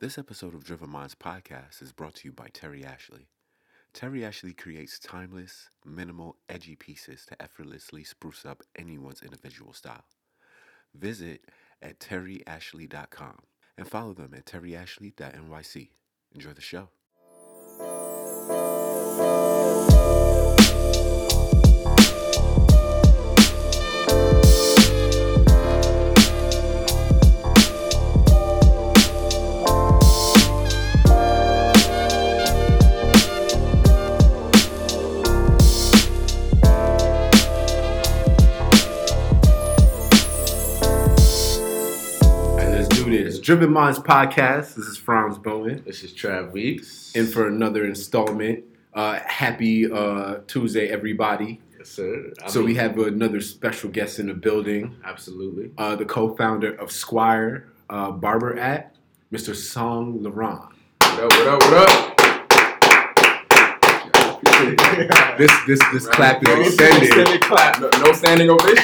This episode of Driven Minds podcast is brought to you by Terry Ashley. Terry Ashley creates timeless, minimal, edgy pieces to effortlessly spruce up anyone's individual style. Visit at terryashley.com and follow them at terryashley.nyc. Enjoy the show. Driven Minds podcast. This is Franz Bowen. This is Trav Weeks. And for another installment. Uh, happy uh, Tuesday, everybody. yes, sir. I so we have another special guest in the building, absolutely. uh, the co-founder of Squire uh, Barber at Mr. Songe LaRon. What up, what up, what up? This this this Right. clap is extended. extended clap. No, no standing ovation.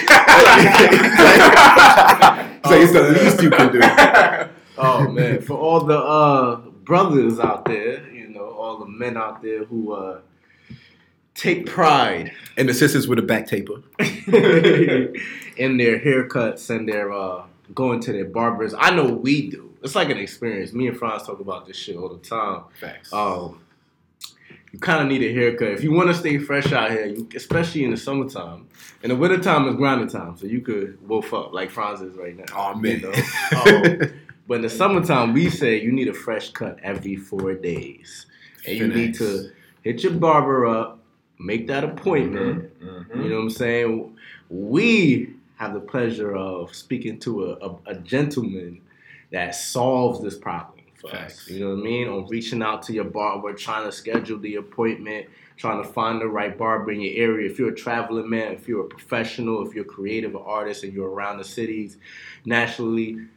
It's like it's the least you can do. Oh man, for all the uh, brothers out there, you know, all the men out there who uh, take pride And the sisters with a back taper. in their haircuts and their uh, going to their barbers. I know we do. It's like an experience. Me and Franz talk about this shit all the time. Facts. Um, you kind of need a haircut if you want to stay fresh out here, you, especially in the summertime. In the wintertime is grinding time, so you could wolf up like Franz is right now. oh man. You know? Um, but in the summertime, we say you need a fresh cut every four days, and you need to hit your barber up, make that appointment. Mhm. You know what I'm saying? We have the pleasure of speaking to a, a, a gentleman that solves this problem for Facts. us. You know what I mean? On reaching out to your barber, trying to schedule the appointment, trying to find the right barber in your area. If you're a traveling man, if you're a professional, if you're a creative artist and you're around the cities nationally,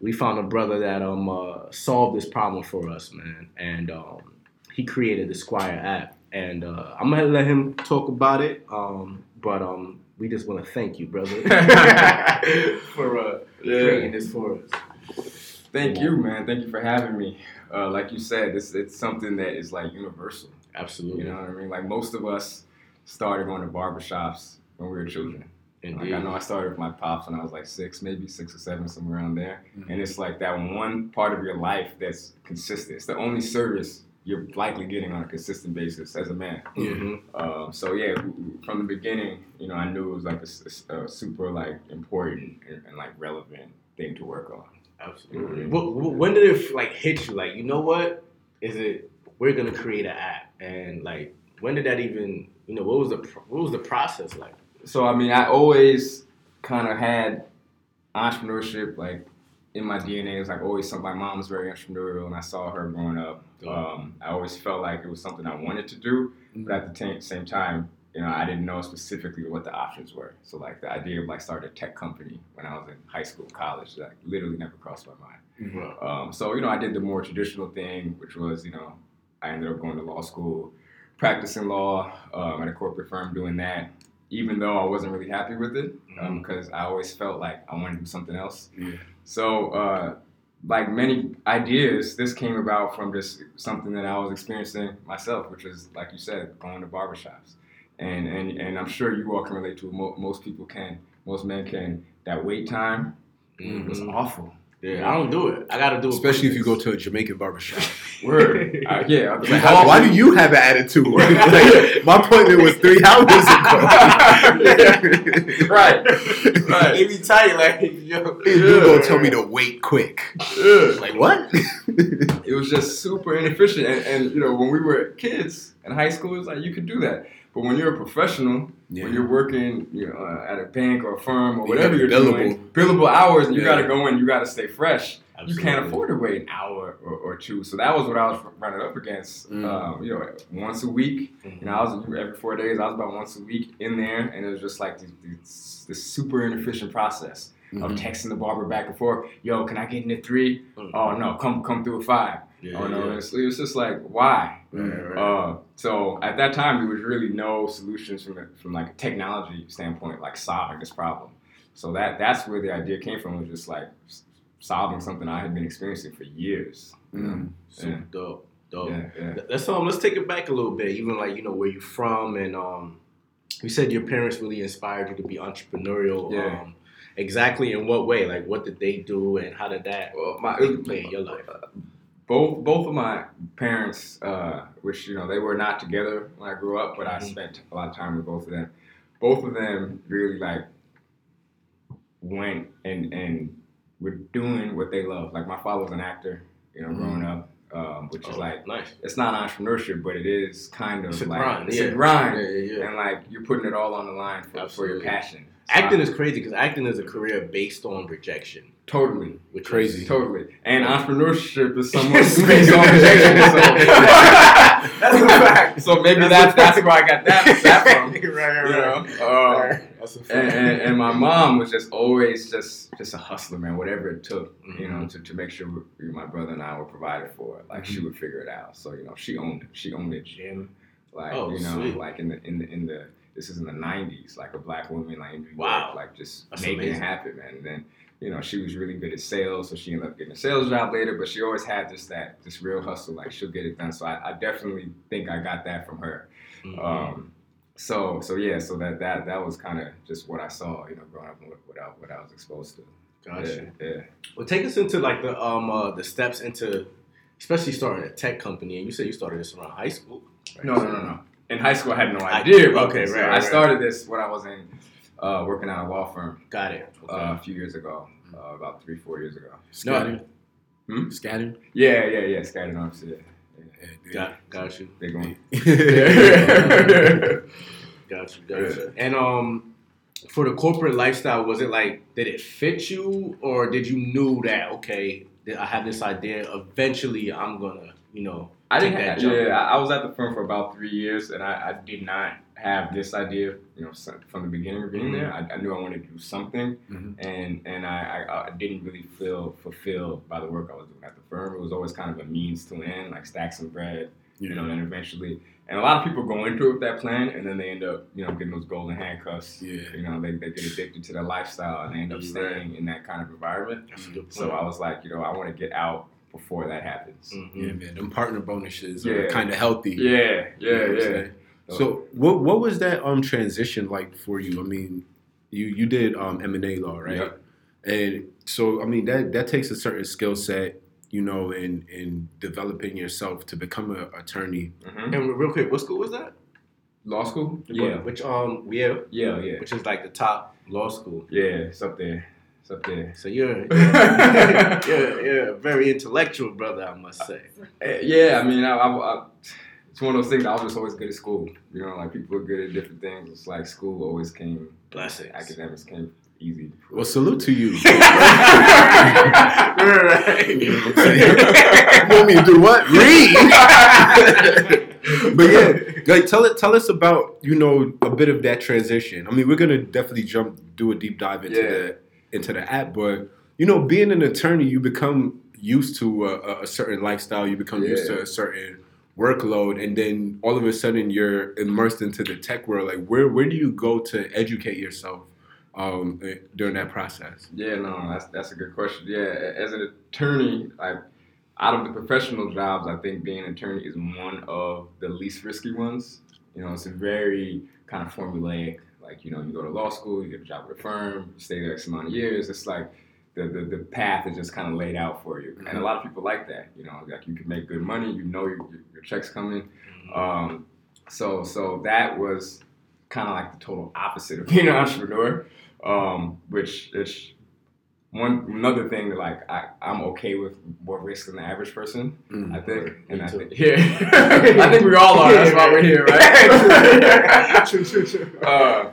we found a brother that um uh, solved this problem for us, man. And um, he created the Squire app. And uh, I'm gonna let him talk about it. Um, but um, we just want to thank you, brother, for uh, creating this for us. Thank you, man. Thank you for having me. Uh, like you said, this it's something that is like universal. Absolutely. You know what I mean? Like most of us started going to barbershops when we were children. Like I know I started with my pops when I was like six, maybe six or seven, somewhere around there. Mhm. And it's like that one part of your life that's consistent. It's the only service you're likely getting on a consistent basis as a man. Mhm. Um, so yeah, from the beginning, you know, I knew it was like a super like important and, and like relevant thing to work on. Absolutely. Mhm. Wh- when did it like hit you? Like, you know what? Is it we're gonna create an app? And like, when did that even? You know, what was the what was the process like? So I mean, I always kind of had entrepreneurship like in my DNA. It was like always something. My mom was very entrepreneurial, and I saw her growing up. Um, I always felt like it was something I wanted to do, but at the ta- same time, you know, I didn't know specifically what the options were. So like the idea of like starting a tech company when I was in high school, college, that literally never crossed my mind. Mhm. Um, so you know, I did the more traditional thing, which was you know, I ended up going to law school, practicing law um, at a corporate firm, doing that. Even though I wasn't really happy with it, because I always felt like I wanted to do something else. Yeah. So, uh, like many ideas, this came about from just something that I was experiencing myself, which is like you said, going to barbershops, and and and I'm sure you all can relate to. it. Mo- most people can, most men can. That wait time was Mhm. awful. Yeah, I don't do it. I gotta do it. Especially if you go to a Jamaican barbershop. Word. Uh, yeah. Like, how- why do you have an attitude? Like, my appointment was three hours ago. right. They Right. be tight, like yo. You gonna tell me to wait quick? Like what? It was just super inefficient, and, and you know when we were kids in high school, it was like you could do that. But when you're a professional, Yeah. when you're working, you know, uh, at a bank or a firm or whatever gotta you're be doing, billable hours, and you Yeah. got to go in, you got to stay fresh. You can't afford to wait an hour or, or two. So that was what I was running up against. Mm. Um, you know, once a week. Mhm. You know, I was every four days. I was about once a week in there, and it was just like this, this, this super inefficient process of Mhm. texting the barber back and forth. Yo, can I get in at three? Mhm. Oh no, come come through at five. Yeah, oh yeah. it's, it was just like why? Right, right. Uh, so at that time, there was really no solutions from the, from like a technology standpoint, like solving this problem. So that that's where the idea came from. Was just like solving something I had been experiencing for years. You know? Mm. Super Yeah. dope. Dope. Yeah, yeah. That's um. Let's take it back a little bit. Even like you know where you from, and um, you said your parents really inspired you to be entrepreneurial. Yeah. Um, exactly in what way? Like what did they do, and how did that Well, my play in your life? Both both of my parents, uh, which you know they were not together when I grew up, but I Mhm. spent a lot of time with both of them. Both of them really like went and and were doing what they love. Like my father was an actor, you know, growing up, um, which is Oh, like nice. it's not entrepreneurship, but it is kind of It's a like grind, it's yeah. a grind, Yeah, yeah, yeah. and like you're putting it all on the line for, for your passion. So Acting I- is crazy because acting is a career based on rejection. totally Which Crazy. Is, Totally. And entrepreneurship is somewhat It's based on crazy. rejection. So, That's a fact. So maybe That's that's that's, where I got that, that from. right, You right, know? Um, right. That's a fact. and, and, and my mom was just always just just a hustler, man. Whatever it took, you know, Mm-hmm. to, to make sure my brother and I were provided for. Like she would figure it out. So you know, she owned she owned a gym, like Oh, you know, sweet. like in the in the in the this is in the '90s, like a black woman, like in New York, Wow. like just That's making amazing. it happen, man. And then you know, she was really good at sales, so she ended up getting a sales job later. But she always had this that this real hustle, like she'll get it done. So I, I definitely think I got that from her. Mhm. Um, so so yeah, so that that that was kind of just what I saw, you know, growing up and what, what I what I was exposed to. Gotcha. Yeah, yeah. Well, take us into like the um uh, the steps into, especially starting a tech company. And you said you started this around high school. right? No, no, no, no. In high school, I had no idea about Okay, right, So right, I started this when I was in uh, working at a law firm Got it. Okay. uh, a few years ago, uh, about three, four years ago. Skadden. Hmm? Skadden. Yeah, yeah, yeah. Skadden office. Yeah, got got you. They're going. Got you. Got you. And um, for the corporate lifestyle, was it like did it fit you, or did you knew that okay, I have this idea. Eventually, I'm gonna you know I didn't. that Have, yeah, I was at the firm for about three years, and I, I did not have this idea. You know, from the beginning of being Mhm. there, I, I knew I wanted to do something, Mhm. and and I, I I didn't really feel fulfilled by the work I was doing at the firm. It was always kind of a means to an end, like stack some bread, you know, and eventually. And a lot of people go into it with that plan, and then they end up, you know, getting those golden handcuffs. Yeah. You know, they, they get addicted to their lifestyle, and they end up Right. staying in that kind of environment. That's a good So. I was like, you know, I want to get out before that happens. Mhm. Yeah, man. Them partner bonuses Yeah. are kind of healthy. Yeah, You know yeah, what yeah. So what what was that um transition like for you? I mean, you you did um M and A law, right? Yep. And so I mean that that takes a certain skill set, you know, in in developing yourself to become an attorney. hmm And real quick, what school was that? Law school? Yeah, Which um yeah, yeah, yeah, which is like the top law school. yeah. It's up there. It's up there. So you're you're, you're, you're a very intellectual brother, I must say. Eh, Yeah, I mean, I, I, I, it's one of those things. I was just always good at school. You know, like people are good at different things. It's like school always came. Blessings. Academics came easy. Well, salute to you. right. You know what I'm saying? you want me to do what? Read. but yeah, like tell it, tell us about you know a bit of that transition. I mean, we're gonna definitely jump, do a deep dive into Yeah. the into the app, but you know, being an attorney, you become used to a, a- certain lifestyle. You become used to a certain workload, and then all of a sudden you're immersed into the tech world. Like, where where do you go to educate yourself um, eh, during that process? Yeah, no, that's that's a good question. Yeah, as an attorney, like out of the professional jobs, I think being an attorney is one of the least risky ones. You know, it's a very kind of formulaic. Like, you know, you go to law school, you get a job at a firm, you stay there X amount of years. It's like the, the, the path is just kind of laid out for you. And a lot of people like that. You know, like you can make good money, you know your, your, check's coming. Um, so so that was kind of like the total opposite of being an entrepreneur, um, which which one another thing that like I, I'm okay with more risk than the average person. Mm. I think, and Me I too. think yeah, I think we all are. That's why we're here, right? true, true, true. uh,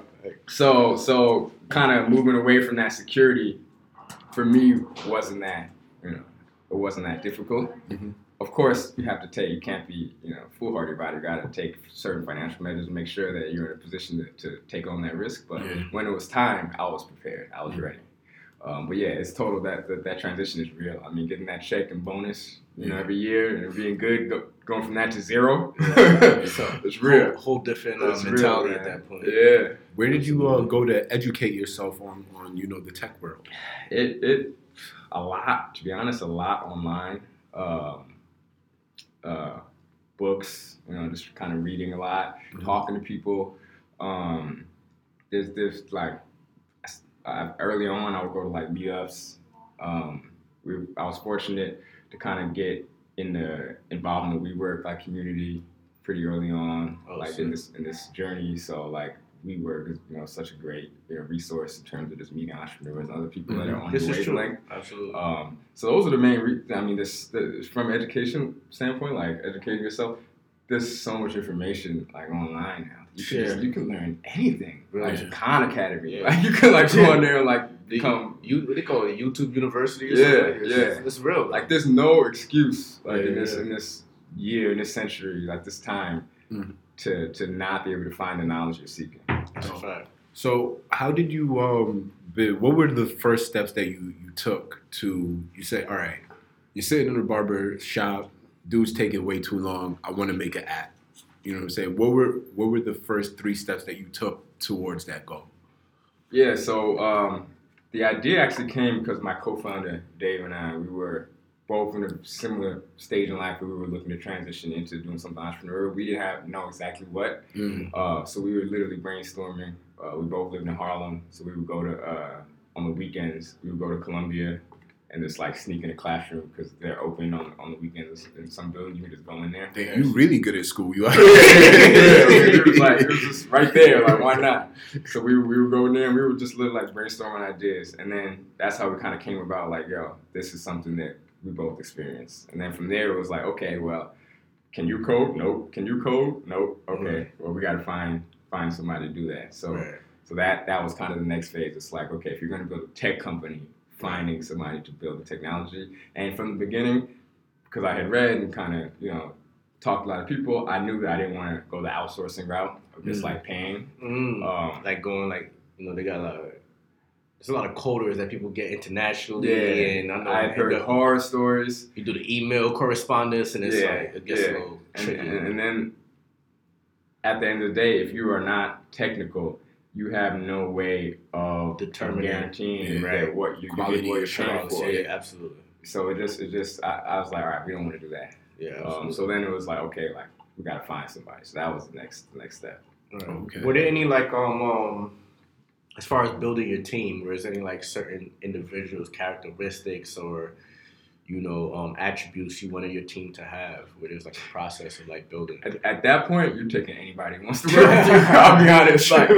so so kind of moving away from that security for me wasn't that you know it wasn't that difficult. Mhm. Of course, you have to take. You can't be you know foolhardy about it. You got to take certain financial measures to make sure that you're in a position to, to take on that risk. But Yeah. when it was time, I was prepared. I was ready. Um, but yeah, it's total that, that that transition is real. I mean, getting that check and bonus, you know, every year and being good, go, going from that to zero, So, it's real. Whole, whole different uh, It's real, mentality at that point. Yeah. Where did you uh, go to educate yourself on on you know the tech world? it it a lot, to be honest, a lot online. Um, uh, books, you know, just kind of reading a lot, Mm-hmm. talking to people. Um, there's this like I, early on, I would go to like meetups. Um, we, I was fortunate to kind of get in the involved in the WeWork like community pretty early on, Oh, like in this in this journey. So like WeWork is you know such a great you know, resource in terms of just meeting entrepreneurs and other people that are on Mm-hmm. This the is true. wavelength. Absolutely. Um, so those are the main. Re- I mean, this the, from education standpoint, like educating yourself. There's so much information like online now. You can Sure. just, you can learn anything. Really? Like Khan Academy. Yeah. Like you can like go on there and like The- become you what they call it YouTube University. Or Yeah, something? It's, yeah. It's, it's real. like there's no excuse like Yeah, in this yeah. in this year in this century like this time Mm-hmm. Mhm. to to not be able to find the knowledge you're seeking. That's a fact. So, how did you um? Be, what were the first steps that you you took to you say, all right, you're sitting in a barber shop, dude's taking way too long. I want to make an app. You know what I'm saying? What were what were the first three steps that you took towards that goal? Yeah, so um, the idea actually came because my co-founder Dave and I we were both in a similar stage in life where we were looking to transition into doing something entrepreneurial. We didn't have know exactly what, uh, so we were literally brainstorming. Uh, we both lived in Harlem, so we would go to uh, on the weekends. We would go to Columbia and just like sneak in the classroom because they're open on, on the weekends in some buildings. You can just go in there. Damn, you really good at school. You are. it was like it was just right there. Like why not? So we we would go in there and we would just live like brainstorming ideas, and then that's how we kind of came about. Like yo, this is something that we both experienced, and then from there it was like okay, well, can you code? Nope. Can you code? Nope. Okay. Well, we got to find find somebody to do that. So Right. so that that was kind of the next phase. It's like okay, if you're going to build a tech company, finding somebody to build the technology, and from the beginning, because I had read and kind of you know talked to a lot of people, I knew that I didn't want to go the outsourcing route of just Mm. like paying. Mm. Um, like going like you know they got a lot of there's a lot of coders that people get internationally yeah, and I know I've heard the, horror stories, you do the email correspondence and it's Yeah, like it gets yeah. a little and, and, and then at the end of the day, if you are not technical, you have no way of Determining. guaranteeing Yeah, right. what you Quality what you're paying assurance, for. yeah, absolutely. So it just it just I, I was like, all right, we don't want to do that. Yeah, Um, so then it was like, okay, like we gotta find somebody. So that was the next the next step. Right. Okay. Were there any like um um as far as building your team, was there any like certain individuals, characteristics or you know, um attributes you wanted your team to have where there's like a process of like building At, at that point, you're taking anybody who wants to work with you. I'll be honest. Like, yeah,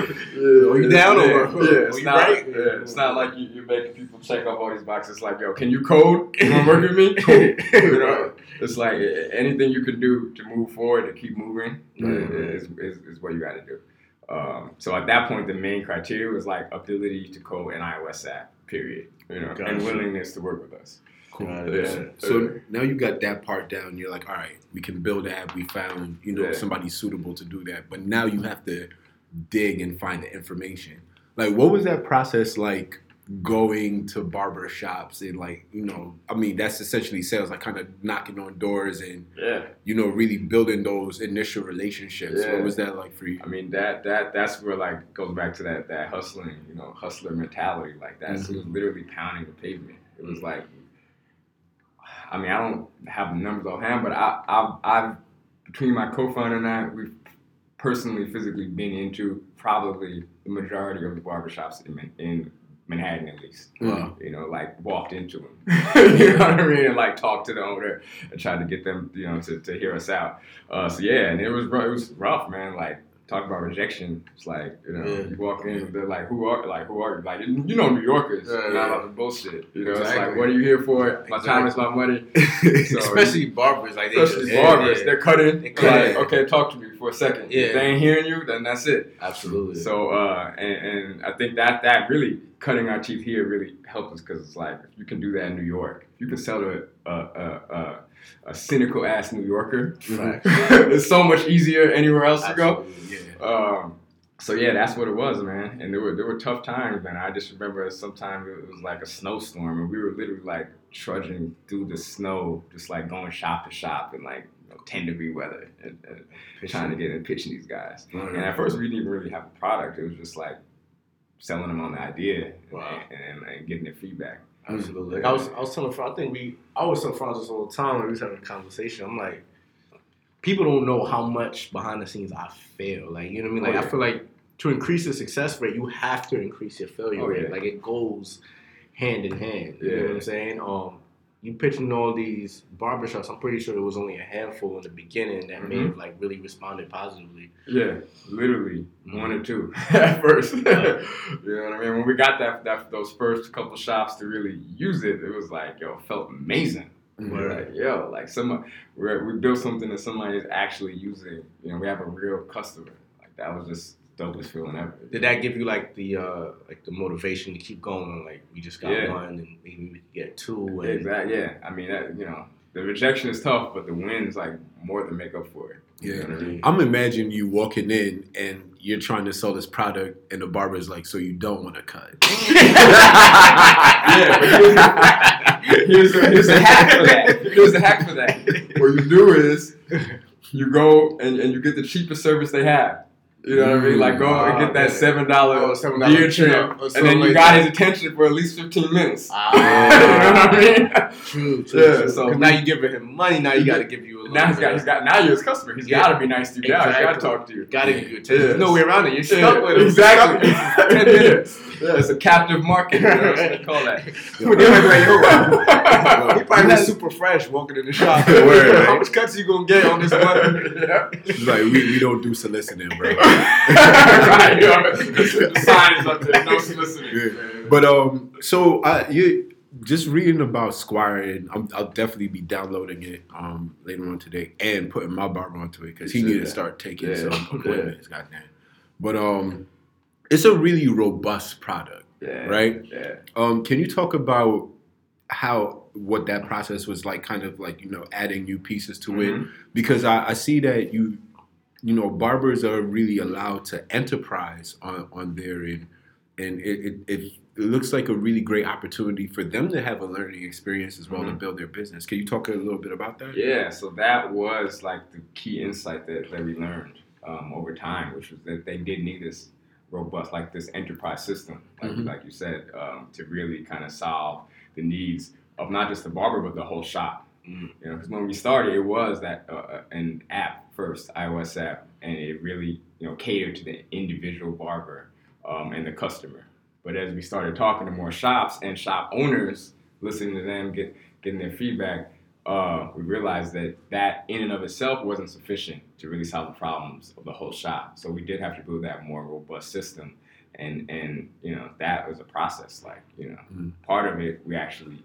Are you down yeah, or- yeah, it's not, right? yeah, it's not like you, you're making people check off all these boxes. Like, yo, can you code? You want to work with me? Cool. You know, it's like anything you can do to move forward to keep moving Mhm. is, is, is what you got to do. Um, so at that point, the main criteria was like ability to code an iOS app. Period. You know, and willingness to work with us. Cool. Got Yeah. So now you got that part down. You're like, all right, we can build an app. We found, you know, Yeah. somebody suitable to do that. But now you have to dig and find the information. Like, what was that process like? Going to barber shops and like, you know, I mean, that's essentially sales, like kind of knocking on doors and Yeah. you know, really building those initial relationships. Yeah. What was that like for you? I mean that that that's where like goes back to that that hustling, you know, hustler mentality. Like that, so it was mm-hmm. literally pounding the pavement. It was like, I mean, I don't have the numbers offhand, but I I've, I've between my co-founder and I, we've personally physically been into probably the majority of the barbershops in Man- in Manhattan at least. Wow. You know, like walked into them, you know what I mean, and like talked to the owner and tried to get them, you know, to, to hear us out. Uh, so yeah, and it was it was rough, man. Like talk about rejection. It's like you know, Yeah. you walk in, they're like, who are like who are you? Like you know, New Yorkers, Yeah, not yeah. about the bullshit. You know, it's like what are you here for? My time is my money. So- especially barbers, like they Especially just, barbers, they're cutting. They cut like, okay, talk to me for a second. Yeah. If they ain't hearing you, then that's it. absolutely. So, uh, and, and I think that that really cutting our teeth here really helped us because it's like you can do that in New York, you can sell to a, a, a, a cynical ass New Yorker. Facts. it's so much easier anywhere else to go. Yeah. Um, so yeah, that's what it was, man. And there were there were tough times, man. I just remember sometimes it was like a snowstorm, and we were literally like trudging through the snow, just like going shop to shop in like you know, ten degree weather, and, and trying to get and pitching these guys. And at first, we didn't even really have a product. It was just like selling them on the idea Wow. and, and, and getting their feedback. Absolutely. Like I was, I was telling, Fran- I think we, I was telling Francis all the time when we was having a conversation. I'm like, people don't know how much behind the scenes I fail. Like, you know what I mean? Like, Oh, I feel like to increase the success rate, you have to increase your failure Oh, rate. yeah. Like, it goes hand in hand. You know Yeah. what I'm saying? Um, you pitching all these barbershops. I'm pretty sure there was only a handful in the beginning that may Mhm. have like really responded positively. Yeah, literally Mhm. one or two at first. you know what I mean? When we got that, that those first couple shops to really use it, it was like, yo, it felt amazing. Mhm. Word. Like, yo, like some we we built something that somebody is actually using. You know, we have a real customer. Like that was just dopest feeling ever. Did that give you like the uh like the motivation to keep going? Like we just got Yeah. one, and maybe we could get two. And Exactly. Yeah. I mean, that you know, the rejection is tough, but the wins like more than make up for it. Yeah. know what I mean? I'm imagining you walking in and you're trying to sell this product, and the barber's like, "So you don't want to cut?" yeah, here's, here's, the, here's the hack for that. Here's the hack for that. What you do is you go and, and you get the cheapest service they have. You know what I mean? Like go and get that seven dollar Oh, $7 beard trim trim, and then you got his attention for at least fifteen minutes. Ah, you know what I mean? True, true. Yeah, true. so now you're giving him money. Now you got to give you a. Now he's got he's got now you're his customer. He's Yeah. got to be nice to you. Now he's got to talk to you. Got to give you attention. There's no way around it. You're Yeah, with him. Exactly. Ten minutes. Yeah, it's a captive market. You know what they call that. They're like, yo, he probably was super fresh walking in the shop. Word, right? How much cuts you gonna get on this one? Yeah. Like, "We, we don't do soliciting, bro." right, yo, the sign is up there. No soliciting. Yeah. But um, so I you just reading about Squire, and I'm, I'll definitely be downloading it um later on today and putting my barber onto it because he You need to start taking Yeah. some Yeah. appointments. Goddamn. But um, it's a really robust product, Yeah. right? Yeah. Um, can you talk about how what that process was like? Kind of like you know adding new pieces to it Mhm. because I, I see that you you know barbers are really allowed to enterprise on on there and and it, it, it, it looks like a really great opportunity for them to have a learning experience as well to Mhm. build their business can you talk a little bit about that Yeah, so that was like the key insight that, that we learned um, over time, which was that they did need this robust, like this enterprise system, like, Mhm. like you said, um, to really kind of solve the needs of not just the barber but the whole shop. Mm. You know, because when we started, it was that uh, uh, an app first, iOS app, and it really you know catered to the individual barber um, and the customer. But as we started talking to more shops and shop owners, listening to them, get getting their feedback, uh, we realized that that in and of itself wasn't sufficient to really solve the problems of the whole shop. So we did have to build that more robust system, and and you know that was a process. Like you know, Mhm. part of it we actually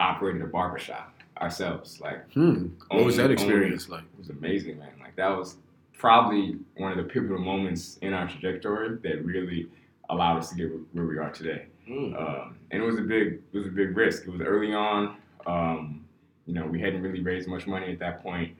operated a barbershop ourselves. Like hmm. what was that experience like it was amazing, man. Like that was probably one of the pivotal moments in our trajectory that really allowed us to get where we are today. Mm. Um, and it was a big, it was a big risk. It was early on. Um, you know, we hadn't really raised much money at that point,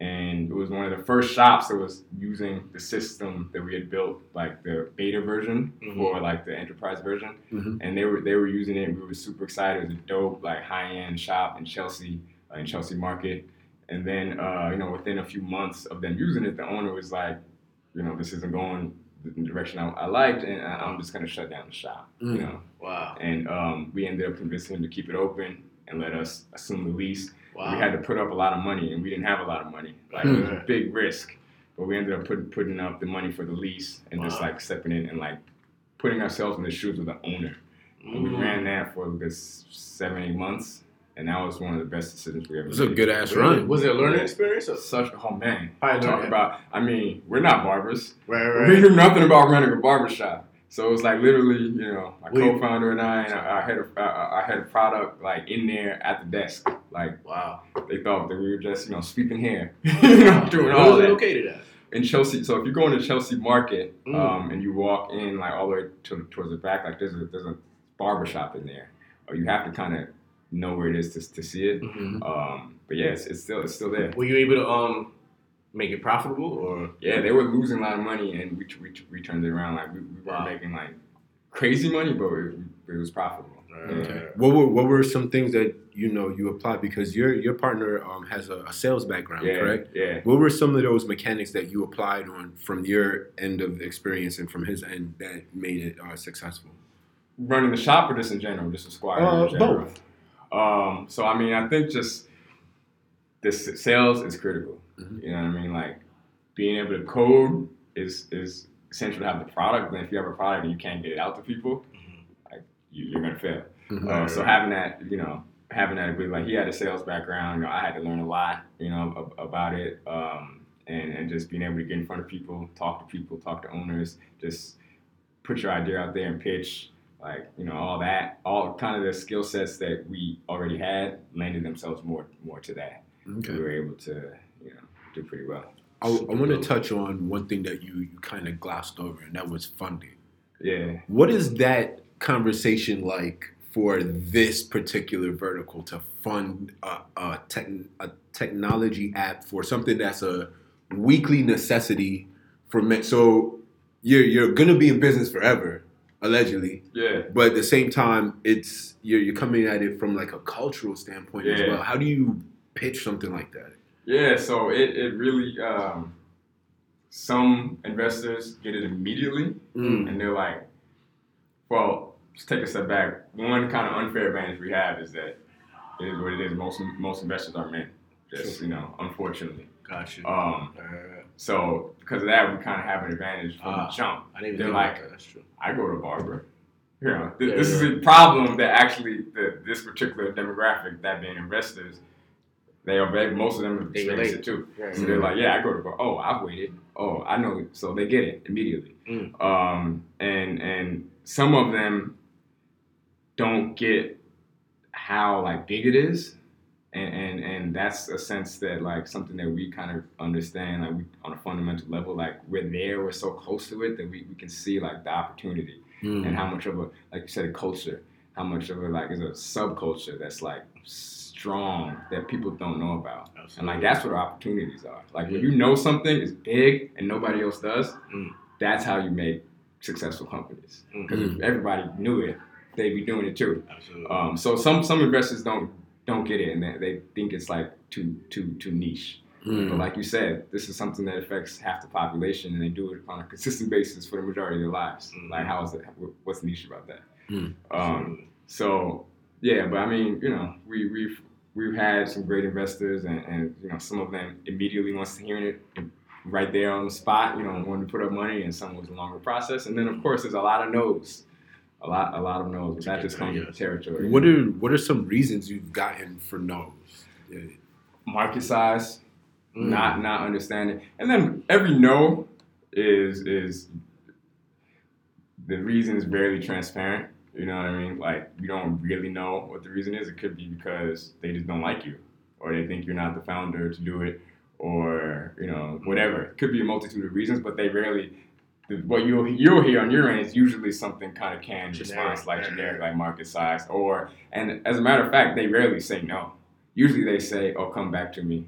and it was one of the first shops that was using the system that we had built, like the beta version Mhm. for like the enterprise version. Mhm. And they were they were using it. We were super excited. It was a dope, like high end shop in Chelsea, uh, in Chelsea Market. And then, uh, you know, within a few months of them using it, the owner was like, you know, this isn't going the direction I, I liked, and I- I'm just gonna shut down the shop. You Mm. know, Wow. and um, we ended up convincing him to keep it open and let us assume the lease. Wow. We had to put up a lot of money, and we didn't have a lot of money. Like it was a Hmm. big risk, but we ended up putting putting up the money for the lease and just like stepping in and like putting ourselves in the shoes of the owner. And we Mm. ran that for a good s- seven, eight months, and that was one of the best decisions we ever it was a good ass Really? run Was it a learning experience? Or? Such oh man, Probably talk learning. about. I mean, we're not barbers. Right, We knew nothing about running a barbershop. So it was like literally, you know, my We- co-founder and I, and our head of uh, our head of product, like in there at the desk. Like Wow. they thought that we were just, you know, sweeping hair, you know, doing Where all was that located at? in Chelsea. So if you're going to Chelsea Market Mm. um, and you walk in like all the way to, towards the back, like there's a there's a barber shop in there, or you have to kind of know where it is to, to see it. Mm-hmm. Um, but yeah, it's, it's still it's still there. Were you able to um make it profitable or? Yeah, they were losing a lot of money, and we we, we turned it around. Like we, we Wow. making like crazy money, but it, it was profitable. Okay. What were what were some things that you know you applied because your your partner um, has a, a sales background, Yeah, correct? yeah. What were some of those mechanics that you applied on from your end of experience and from his end that made it uh, successful? running the shop or just in general, just a squire? Uh, in general? both. Um, so I mean, I think just this sales is critical. Mhm. You know what I mean? Like being able to code is is essential to have the product. But if you have a product and you can't get it out to people, like you, you're gonna fail. Mhm. Uh, so having that, you know, having that ability, like he had a sales background, you know, I had to learn a lot, you know, ab- about it, um, and and just being able to get in front of people, talk to people, talk to owners, just put your idea out there and pitch, like you know, all that, all kind of the skill sets that we already had, landed themselves more more to that. Okay. We were able to, pretty well. I, I want to touch on one thing that you, you kind of glossed over, and that was funding. Yeah. What is that conversation like for this particular vertical to fund a, a, tech, a technology app for something that's a weekly necessity for men? So you're you're gonna be in business forever, allegedly, Yeah. but at the same time, it's you're you're coming at it from like a cultural standpoint as well. How do you pitch something like that? Yeah, so it, it really um, some investors get it immediately Mm. and they're like, well, let's take a step back. One kind of unfair advantage we have is that it is what it is. Most most investors are men. Just you know, unfortunately. Got you. Um, Uh, so because of that, we kind of have an advantage from Ah. the jump. I didn't They're like- that. That's true. I go to a barber. You know, th- Yeah, this is a problem that actually the, this particular demographic, that being investors, they are very, most of them have They experienced it too. Right, So they're like, yeah, I go to bar. Oh, I've waited. Oh, I know. So they get it immediately. Mm. Um, and and some of them don't get how like big it is, and and and that's a sense that like something that we kind of understand like we on a fundamental level like we're there, we're so close to it that we, we can see like the opportunity Mm. and how much of a like you said a culture how much of it like is a subculture that's like strong that people don't know about and like that's what opportunities are like when you know something is big and nobody else does Mm. that's how you make successful companies because Mm. if everybody knew it they'd be doing it too Absolutely. um, so some some investors don't don't get it and they, they think it's like too too too niche Mm. but like you said, this is something that affects half the population, and they do it on a consistent basis for the majority of their lives. Mhm. Like, how is it? What's niche about that? Mm. Um, so yeah, but I mean, you know, we we've we've had some great investors, and, and you know, some of them immediately wants to hear it right there on the spot. You know, wanting to put up money, and some was a longer process, and then of course there's a lot of no's, a lot a lot of no's. But that just comes with the territory. What are what are some reasons you've gotten for no's? Market size? Mm. not not understanding. And then every no is is the reason is barely transparent. You know what I mean? Like you don't really know what the reason is. It could be because they just don't like you, or they think you're not the founder to do it, or you know whatever. It could be a multitude of reasons, but they rarely. What you'll you'll hear on your end is usually something kind of canned response, like generic, like market size, or and as a matter of fact, they rarely say no. Usually they say, "Oh, come back to me."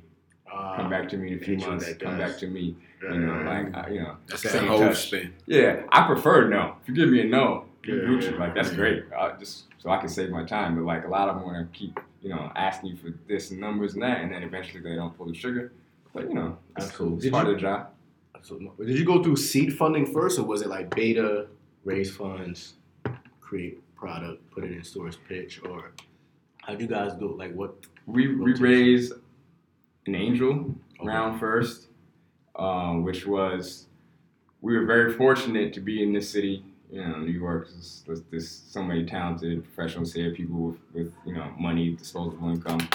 Uh, come back to me in a few months. Come does. back to me. right, You know, right, like I, you know, That's stay that whole touch. spin. Yeah, I prefer no. If you give me a no, Yeah, Gucci, yeah, like that's great. I just so I can save my time. But like a lot of them want to keep, you know, asking you for this and numbers and that, and then eventually they don't pull the trigger. But you know, it's, Absolutely. it's Did part you- of the job. Absolutely. Did you go through seed funding first, or was it like beta, raise funds, create product, put it in stores, pitch, or how'd you guys go? Like what? We we raised an angel Okay. round first, um, which was we were very fortunate to be in this city. You know, New York. There's, there's, so many talented professionals here, people with, with you know money, disposable income.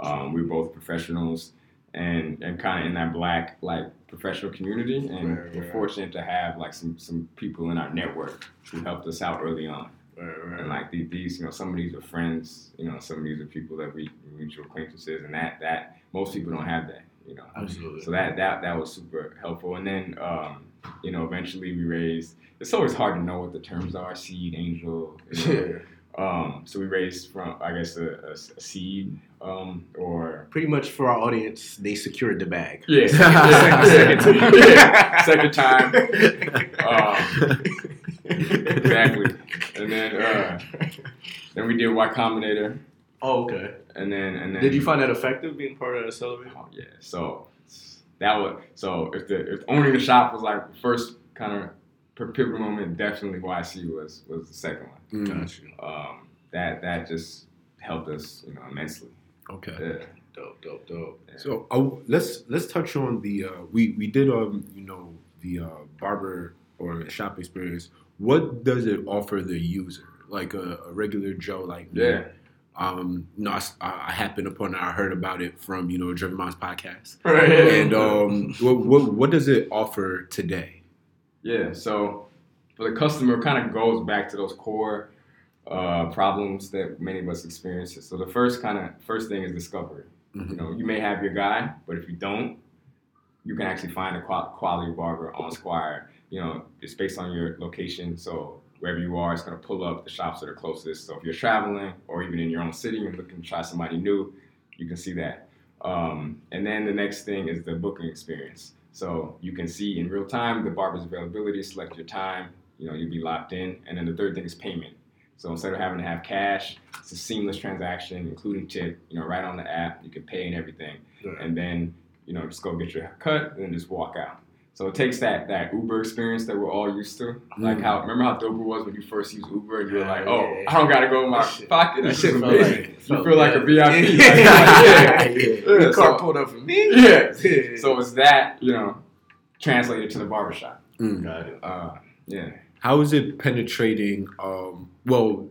Um, we're both professionals, and and kind of in that black like professional community, and Right, we're right. fortunate to have like some some people in our network who helped us out early on. Right, And like these, you know, some of these are friends, you know, some of these are people that we mutual acquaintances, and that that most people don't have that, you know. Absolutely. So that that that was super helpful. And then, um, you know, eventually we raised. It's always hard to know what the terms are: seed, angel. You know. Yeah. um, so we raised from, I guess, a, a, a seed, um, or Pretty much for our audience, they secured the bag. yeah, second, second, yeah, second time. Um, exactly. And then, uh, then we did Y Combinator, Oh, okay. and then and then. Did you find that effective being part of the accelerator? Oh yeah. So that was so if the if owning the shop was like the first kind of pivotal moment definitely YC was was the second one. Mm, Got you. Um, that that just helped us, you know, immensely. okay. Yeah. Dope, dope, dope. So uh, let's let's touch on the uh, we we did um you know the uh, barber or shop experience. What does it offer the user, like a, a regular Joe like me? Yeah. Um, no, I, happened upon. I heard about it from you know Driven Minds podcast. Right. And um, what, what what does it offer today? Yeah, so for the customer, kind of goes back to those core uh, problems that many of us experience. So the first kind of first thing is discovery. You Mhm. know, you may have your guy, but if you don't, you can actually find a quality barber on Squire. You know, it's based on your location. So wherever you are, it's going to pull up the shops that are closest. So if you're traveling or even in your own city and looking to try somebody new, you can see that. Um, and then the next thing is the booking experience. So you can see in real time the barber's availability, select your time, you know, you'll be locked in. And then the third thing is payment. So instead of having to have cash, it's a seamless transaction, including tip, you know, right on the app. You can pay and everything. And then, you know, just go get your cut and then just walk out. So it takes that that Uber experience that we're all used to. Like Mm. how remember how dope it was when you first used Uber and you were Yeah, like, Oh, yeah. I don't gotta go in my That shit- pocket. That shit felt amazing. like you feel like a VIP. yeah. Like, yeah. yeah. Yeah, The car so- pulled up for me. Yeah. Yeah. So it's that, you know, translated to the barbershop. Mm. Got it. Uh, yeah. How is it penetrating? Um, well,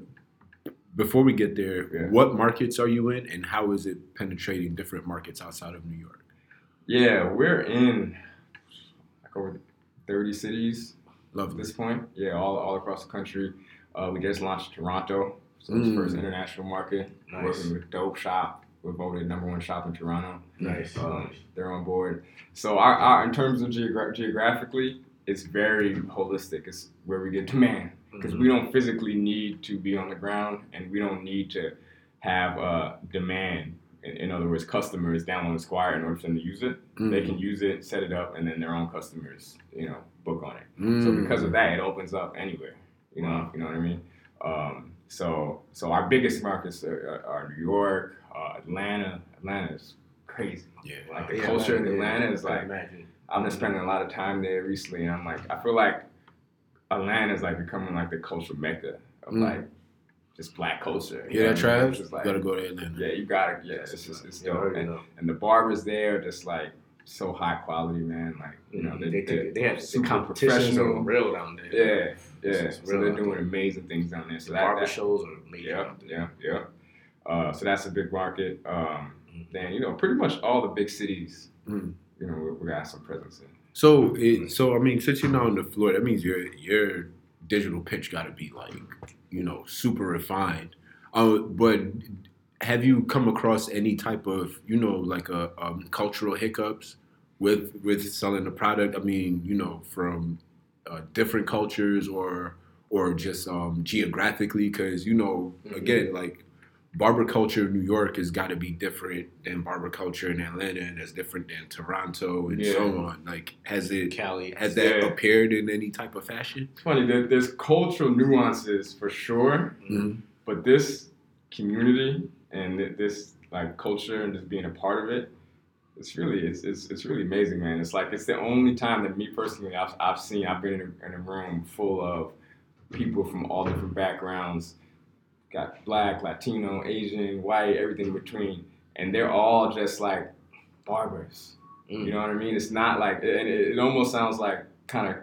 before we get there, Yeah. what markets are you in, and how is it penetrating different markets outside of New York? Yeah, we're in like over 30 cities at this point. Yeah, all, all across the country. Uh, we just launched Toronto, so it's Mm. first international market. Nice. Working with Dope Shop. We're voted number one shop in Toronto. Nice. Um, they're on board. So our, our in terms of geogra- geographically, it's very holistic. It's where we get demand because we don't physically need to be on the ground and we don't need to have uh, demand. In, in other words, customers download Squire in order for them to use it. Mm. They can use it, set it up, and then their own customers, you know, book on it. Mm. So because of that, it opens up anywhere. You know, you know what I mean. Um, so so our biggest markets are, are New York, uh, Atlanta. Atlanta is crazy. yeah. Like the Yeah, culture in man, yeah, Atlanta is like imagine. I've been spending a lot of time there recently, and I'm like I feel like Atlanta is like becoming like the cultural mecca of Mm. like just black culture. you Yeah, know that what I mean? It's just like- gotta go to Atlanta. Yeah, you gotta. Yeah, it's just it's You dope. already And, and the barbers there, just like so high quality, man. Like you know, Mhm. they they, they they, they have the super competitions professional. real down there. Yeah, yeah. It's So real they're doing amazing things down there. So The that, barber that shows are amazing. yeah, yeah, yeah. Uh, so that's a big market. Um, then you know, pretty much all the big cities. Mm. You know, we, we got some presence in. So, it, so I mean, since you're not on the floor, that means your your digital pitch got to be like, you know, super refined. Uh, but have you come across any type of, you know, like a um, cultural hiccups with with selling the product? I mean, you know, from uh, different cultures or or just um, geographically, because you know, Mhm. again, like barber culture in New York has got to be different than barber culture in Atlanta, and that's different than Toronto and so on. Like, has it Cali. has that Yeah. appeared in any type of fashion? It's funny. There, there's cultural nuances for sure, Mm-hmm. but this community and this like culture and just being a part of it, it's really it's, it's, it's really amazing, man. It's like it's the only time that me personally I've, I've seen I've been in a, in a room full of people from all different backgrounds, got black, Latino, Asian, white, everything in between, and they're all just like barbers. Mm. You know what I mean? It's not like, and it, it almost sounds like kind of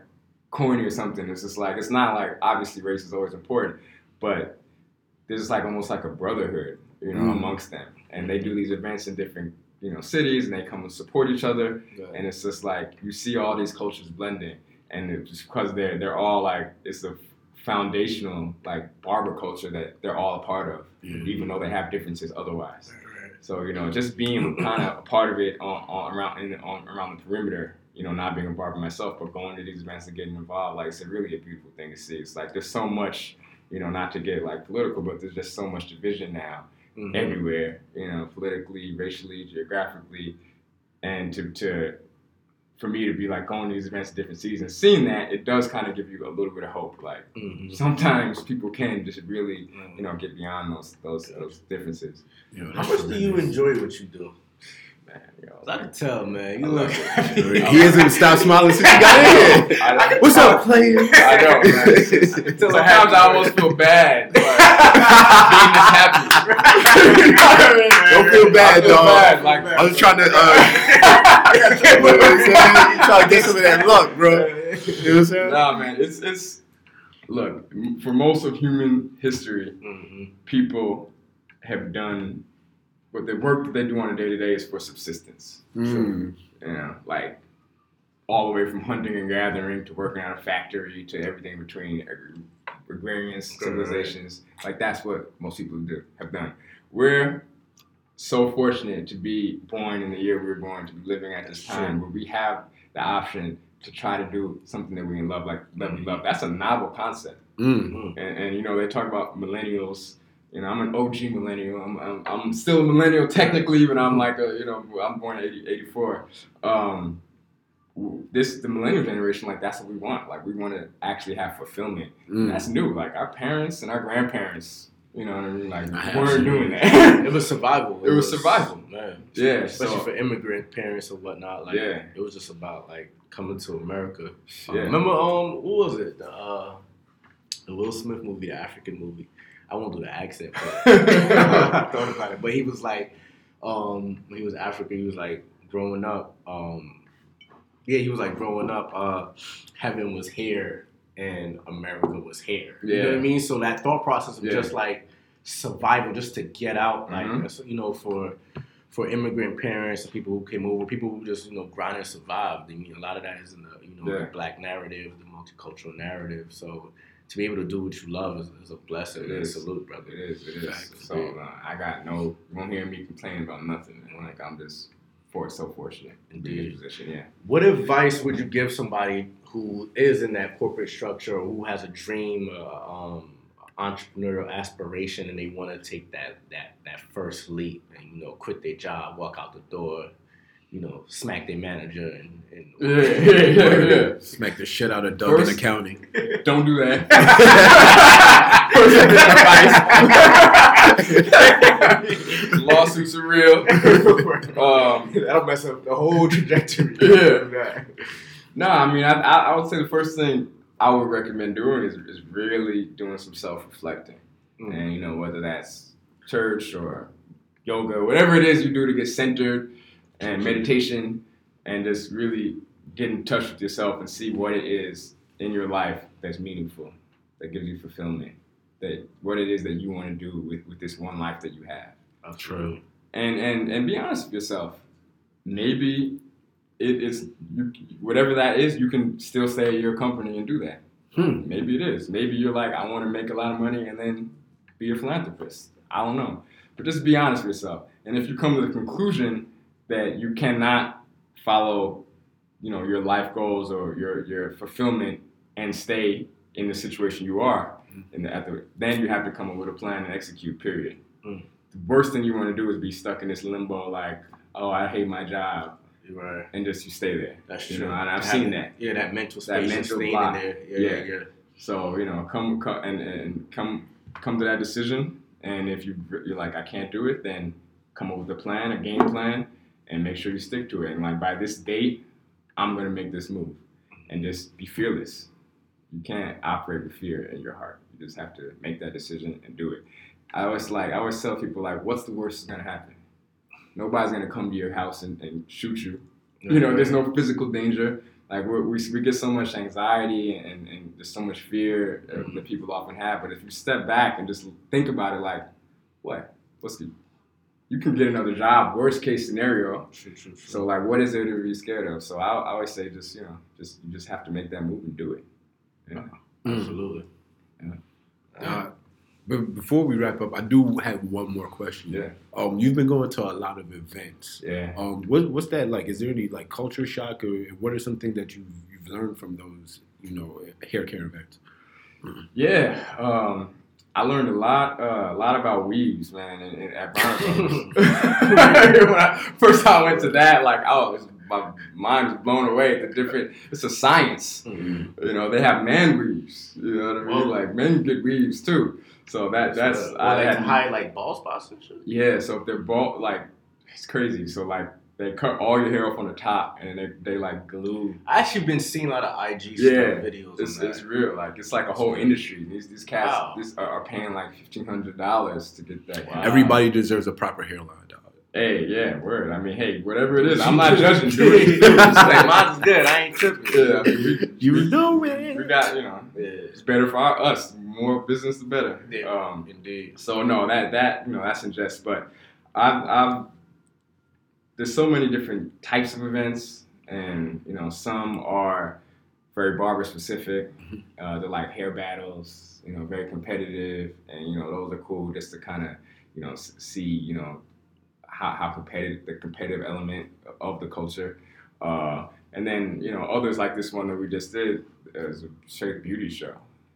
corny or something. It's just like, it's not like, obviously race is always important, but there's like almost like a brotherhood, you know, Mm. amongst them. And they do these events in different, you know, cities and they come and support each other. And it's just like, you see all these cultures blending. And it's just because they're, they're all like, it's a foundational like barber culture that they're all a part of, even though they have differences otherwise. So you know, just being kind of a part of it on, on around in, on around the perimeter. You know, not being a barber myself, but going to these events and getting involved, like it's a really a beautiful thing to see. It's like there's so much, you know, not to get like political, but there's just so much division now Mhm. everywhere. You know, politically, racially, geographically, and to to for me to be like going to these events in different seasons, seeing that it does kind of give you a little bit of hope. Like Mhm. sometimes people can just really, Mhm. you know, get beyond those those those differences. You know, How that's much do you enjoy what you do? man, yo. I can tell, man. You I look. love He hasn't stopped smiling since he got in here. What's up, player? I know, man. It's just- sometimes it I almost feel bad, but being this happy. Don't feel bad, I feel dog. bad, like, I was trying to, uh, you know what I'm saying? trying to get some of that luck, bro. You know what I'm saying? Nah, man, it's it's look for most of human history, Mhm. people have done what the work that they do on a day to day is for subsistence. Mm. You know, like all the way from hunting and gathering to working on a factory to everything between agrarian civilizations. Like that's what most people do have done. We're so fortunate to be born in the year we were born, to be living at this time where we have the option to try to do something that we love, like that we love. That's a novel concept. Mm. And, and you know, they talk about millennials. You know, I'm an OG millennial. I'm, I'm, I'm still a millennial technically, but I'm like a, you know, I'm born in 80, 84. Um, this, the millennial generation, like that's what we want. Like we want to actually have fulfillment. Mm. That's new. Like our parents and our grandparents, you know what I mean? Like I weren't doing that. It was survival. It was survival. man. yeah. Especially so, for immigrant parents or whatnot. Like, Yeah. it was just about like coming to America. Uh, Yeah. remember, um, what was it? The uh, the Will Smith movie, the African movie. I won't do the accent, but I thought about it. But he was like, um, when he was African, he was like growing up. Um, yeah, he was like growing up. Uh, heaven was here and America was here. Yeah. You know what I mean? So that thought process of Yeah. just like survival, just to get out, like Mhm. you know, for for immigrant parents and people who came over, people who just you know grind and survived. I mean, a lot of that is in the you know Yeah. the black narrative, the multicultural narrative. So to be able to do what you love is, is a blessing. It and a is. salute, brother. It is. It is. Facts. So uh, I got no. You won't hear me complain about nothing. man. Like I'm just for so fortunate to be in position. Yeah. What advice would you give somebody who is in that corporate structure or who has a dream, uh, um, entrepreneurial aspiration, and they want to take that that that first leap and you know quit their job, walk out the door, you know, smack their manager and, and Yeah, yeah, yeah, yeah. Smack the shit out of Doug in accounting. Don't do that. Lawsuits are real. Um, That'll mess up the whole trajectory. Yeah. no, I mean, I, I, I would say the first thing I would recommend doing is, is really doing some self reflecting. Mm. And, you know, whether that's church or yoga, whatever it is you do to get centered and meditation and just really get in touch with yourself and see what it is in your life that's meaningful, that gives you fulfillment, that what it is that you want to do with, with this one life that you have True. and and and be honest with yourself. Maybe it is you, whatever that is. You can still stay at your company and do that. Hmm. Maybe it is. Maybe you're like, I want to make a lot of money and then be a philanthropist. I don't know, but just be honest with yourself. And if you come to the conclusion that you cannot follow, you know, your life goals or your your fulfillment and stay in the situation you are, in the, the, then you have to come up with a plan and execute. Period. Mm. The worst thing you want to do is be stuck in this limbo, like, oh, I hate my job, right. and just you stay there. That's You true. know, and I've Having- seen that. Yeah, that mental That mental block. in there. Yeah, Yeah. yeah, yeah. So you know, come, come and, and come come to that decision. And if you you're like, I can't do it, then come up with a plan, a game plan, and make sure you stick to it. And like by this date, I'm gonna make this move, and just be fearless. You can't operate with fear in your heart. You just have to make that decision and do it. I always like I always tell people like, what's the worst that's gonna happen? Nobody's gonna come to your house and, and shoot you. You know, there's no physical danger. Like we're, we we get so much anxiety and, and there's so much fear that mm-hmm. people often have. But if you step back and just think about it, like, what? What's the? You can get another job. Worst case scenario. True, true, true. So like, what is there to be scared of? So I, I always say, just you know, just you just have to make that move and do it. Yeah. Mm. Absolutely. Uh, but before we wrap up, I do have one more question. Yeah. Um, you've been going to a lot of events. Yeah. Um, what, what's that like? Is there any like culture shock, or what are some things that you've you've learned from those, you know, hair care events? Yeah, um, I learned a lot, uh, a lot about weaves, man, in, in, at Barnabas. when I, first time I went to that, like, oh, was, my mind was blown away. The different, it's a science. Mm-hmm. You know, they have man weaves. You know what I mean? Whoa. like men get weaves too. So that that's Well, I like had hide like ball spots and shit. yeah. So if they're ball like it's crazy. So like they cut all your hair off on the top and they they like glue. I actually been seeing a lot of IG Yeah, stuff videos. It's, on that. it's real. Like it's like a whole industry. These these cats Wow. this, are, are paying like fifteen hundred dollars to get that. Wow. Everybody deserves a proper hairline, dog. Hey, yeah, word. I mean, hey, whatever it is, I'm not judging. Do what you. It's like, Like, mine's good. I ain't tripping. yeah, I mean, we, You know we it. got you know, Yeah, it's better for our, us. More business, the better. Yeah. Um, indeed. So no, that that you know that's in jest. But I've, I've there's so many different types of events, and you know some are very barber specific. Uh, they're like hair battles, you know, very competitive, and you know those are cool just to kind of you know see you know how, how competitive the competitive element of the culture. Uh, and then you know others like this one that we just did is a straight beauty show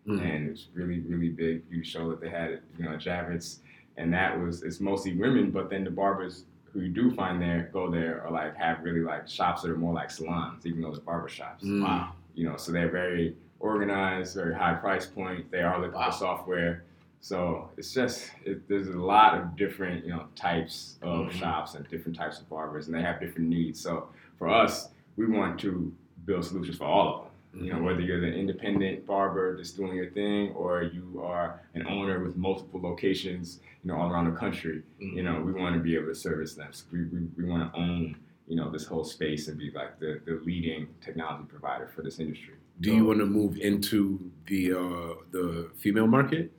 Mm. and it's really really big beauty show that they had at you know at Javits, and that was it's mostly women, but then the barbers who you do find there go there are like have really like shops that are more like salons, even though they're barber shops. Mm. Wow. You know, so they're very organized, very high price point. They are looking Wow. for software. So it's just it, there's a lot of different you know types of Mhm. shops and different types of barbers, and they have different needs. So for us, we want to build solutions for all of them. You know, whether you're the independent barber just doing your thing, or you are an owner with multiple locations, you know, all around the country. You know, we want to be able to service them. So we, we, we want to own, you know, this whole space and be like the, the leading technology provider for this industry. Do you want to move into the uh, the female market?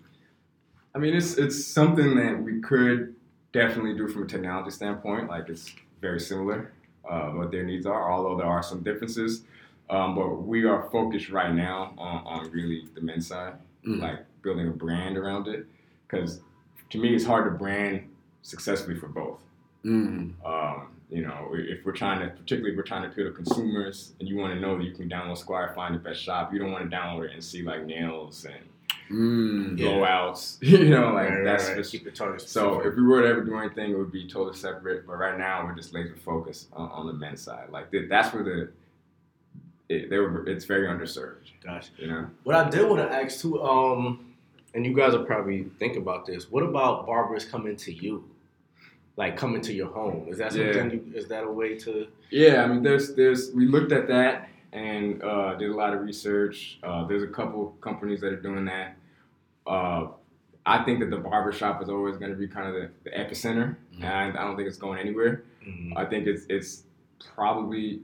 I mean, it's it's something that we could definitely do from a technology standpoint. Like it's very similar uh, what their needs are, although there are some differences. Um, but we are focused right now on, on really the men's side, Mm. like building a brand around it. Because to me, it's hard to brand successfully for both. Mm. Um, you know, if we're trying to, particularly if we're trying to appeal to consumers, and you want to know that you can download Squire, find the best shop. You don't want to download it and see like nails and Mm. Yeah. blowouts. You know, like Right, right, that's right. just keep the target. so if we were to ever do anything, it would be totally separate. But right now, we're just laser focused on, on the men's side. Like th- that's where the it, they were. It's very underserved. Gotcha. You know. What I did want to ask too, um, and you guys will probably think about this. What about barbers coming to you, like coming to your home? Is that Yeah. something? You, is that a way to? Yeah, I mean, there's there's we looked at that and uh, did a lot of research. Uh, there's a couple companies that are doing that. Uh, I think that the barbershop is always going to be kind of the, the epicenter, Mhm. and I don't think it's going anywhere. I think it's it's probably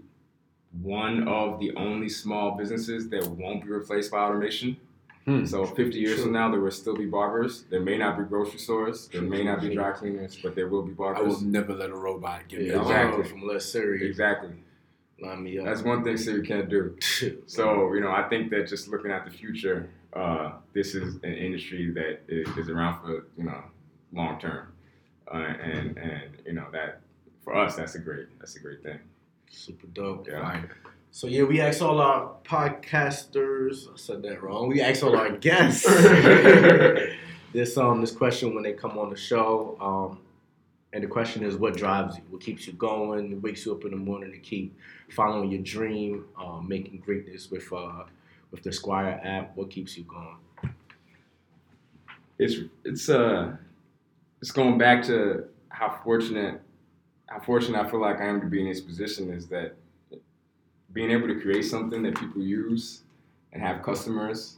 one of the only small businesses that won't be replaced by automation. Hmm. So 50 years Sure. from now, there will still be barbers. There may not be grocery stores. There may not be dry cleaners, but there will be barbers. I will never let a robot give me Yeah, a exactly. From less Siri, Exactly. line me up. That's one thing Siri can't do. So you know, I think that just looking at the future, uh, this is an industry that is, is around for you know long term, uh, and and you know that for us that's a great that's a great thing. Super dope. Yeah. Fire. So yeah, we asked all our podcasters. I said that wrong. We asked all our guests this um this question when they come on the show. Um, and the question is, what drives you? What keeps you going? Wakes you up in the morning to keep following your dream, um, making greatness with uh with the Squire app? What keeps you going? It's it's uh it's going back to how fortunate how fortunate I feel like I am to be in this position is that being able to create something that people use and have customers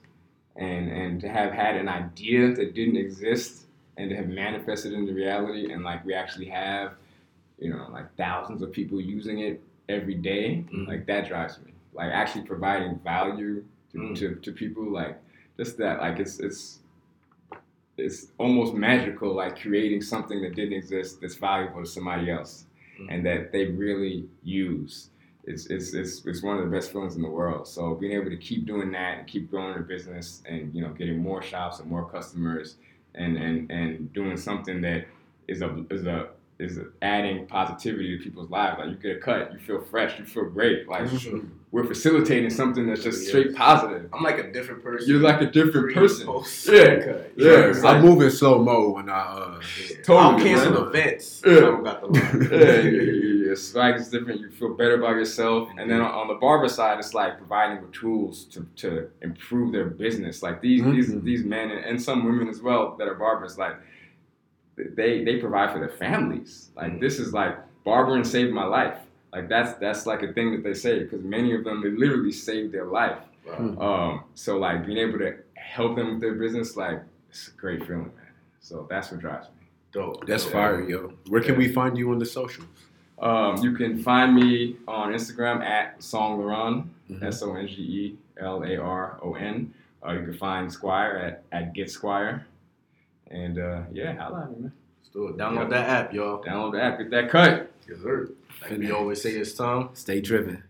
and and to have had an idea that didn't exist and to have manifested into reality and like we actually have you know like thousands of people using it every day, Mhm. like that drives me like actually providing value to, Mm. to, to people like just that like it's it's it's almost magical like creating something that didn't exist that's valuable to somebody else Mhm. and that they really use it's, it's, it's, it's one of the best feelings in the world so being able to keep doing that and keep growing the business and you know getting more shops and more customers and and, and doing something that is a is a is adding positivity to people's lives like you get a cut you feel fresh you feel great like Sure. we're facilitating something that's just Yeah. straight positive I'm like a different person. you're like a different person post- Yeah. Okay. Yeah, Yeah, it's I like- move in slow mo when I. Uh, Totally, I'll cancel man. events. Yeah. I don't got the line. yeah, your, your swag is different. You feel better about yourself. And then on, on the barber side, it's like providing with tools to, to improve their business. Like these these Mhm. these men and, and some women as well that are barbers, like they they provide for their families. Like Mhm. this is like barbering saved my life. Like that's that's like a thing that they say because many of them they literally saved their life. Wow. Um, so like being able to help them with their business, like it's a great feeling, man. So that's what drives me. Dope. That's dope. fire, yo. Where can we find you on the socials? Um, you can find me on Instagram at Songe LaRon, Mhm. S O N G E L A R O N. Uh, you can find Squire at, at Get Squire. And uh, yeah, holla at me, man. Let's. Download Yep. that app, y'all. Download the app, get that cut. Yes, sir. Like we always say, it's time. Stay driven.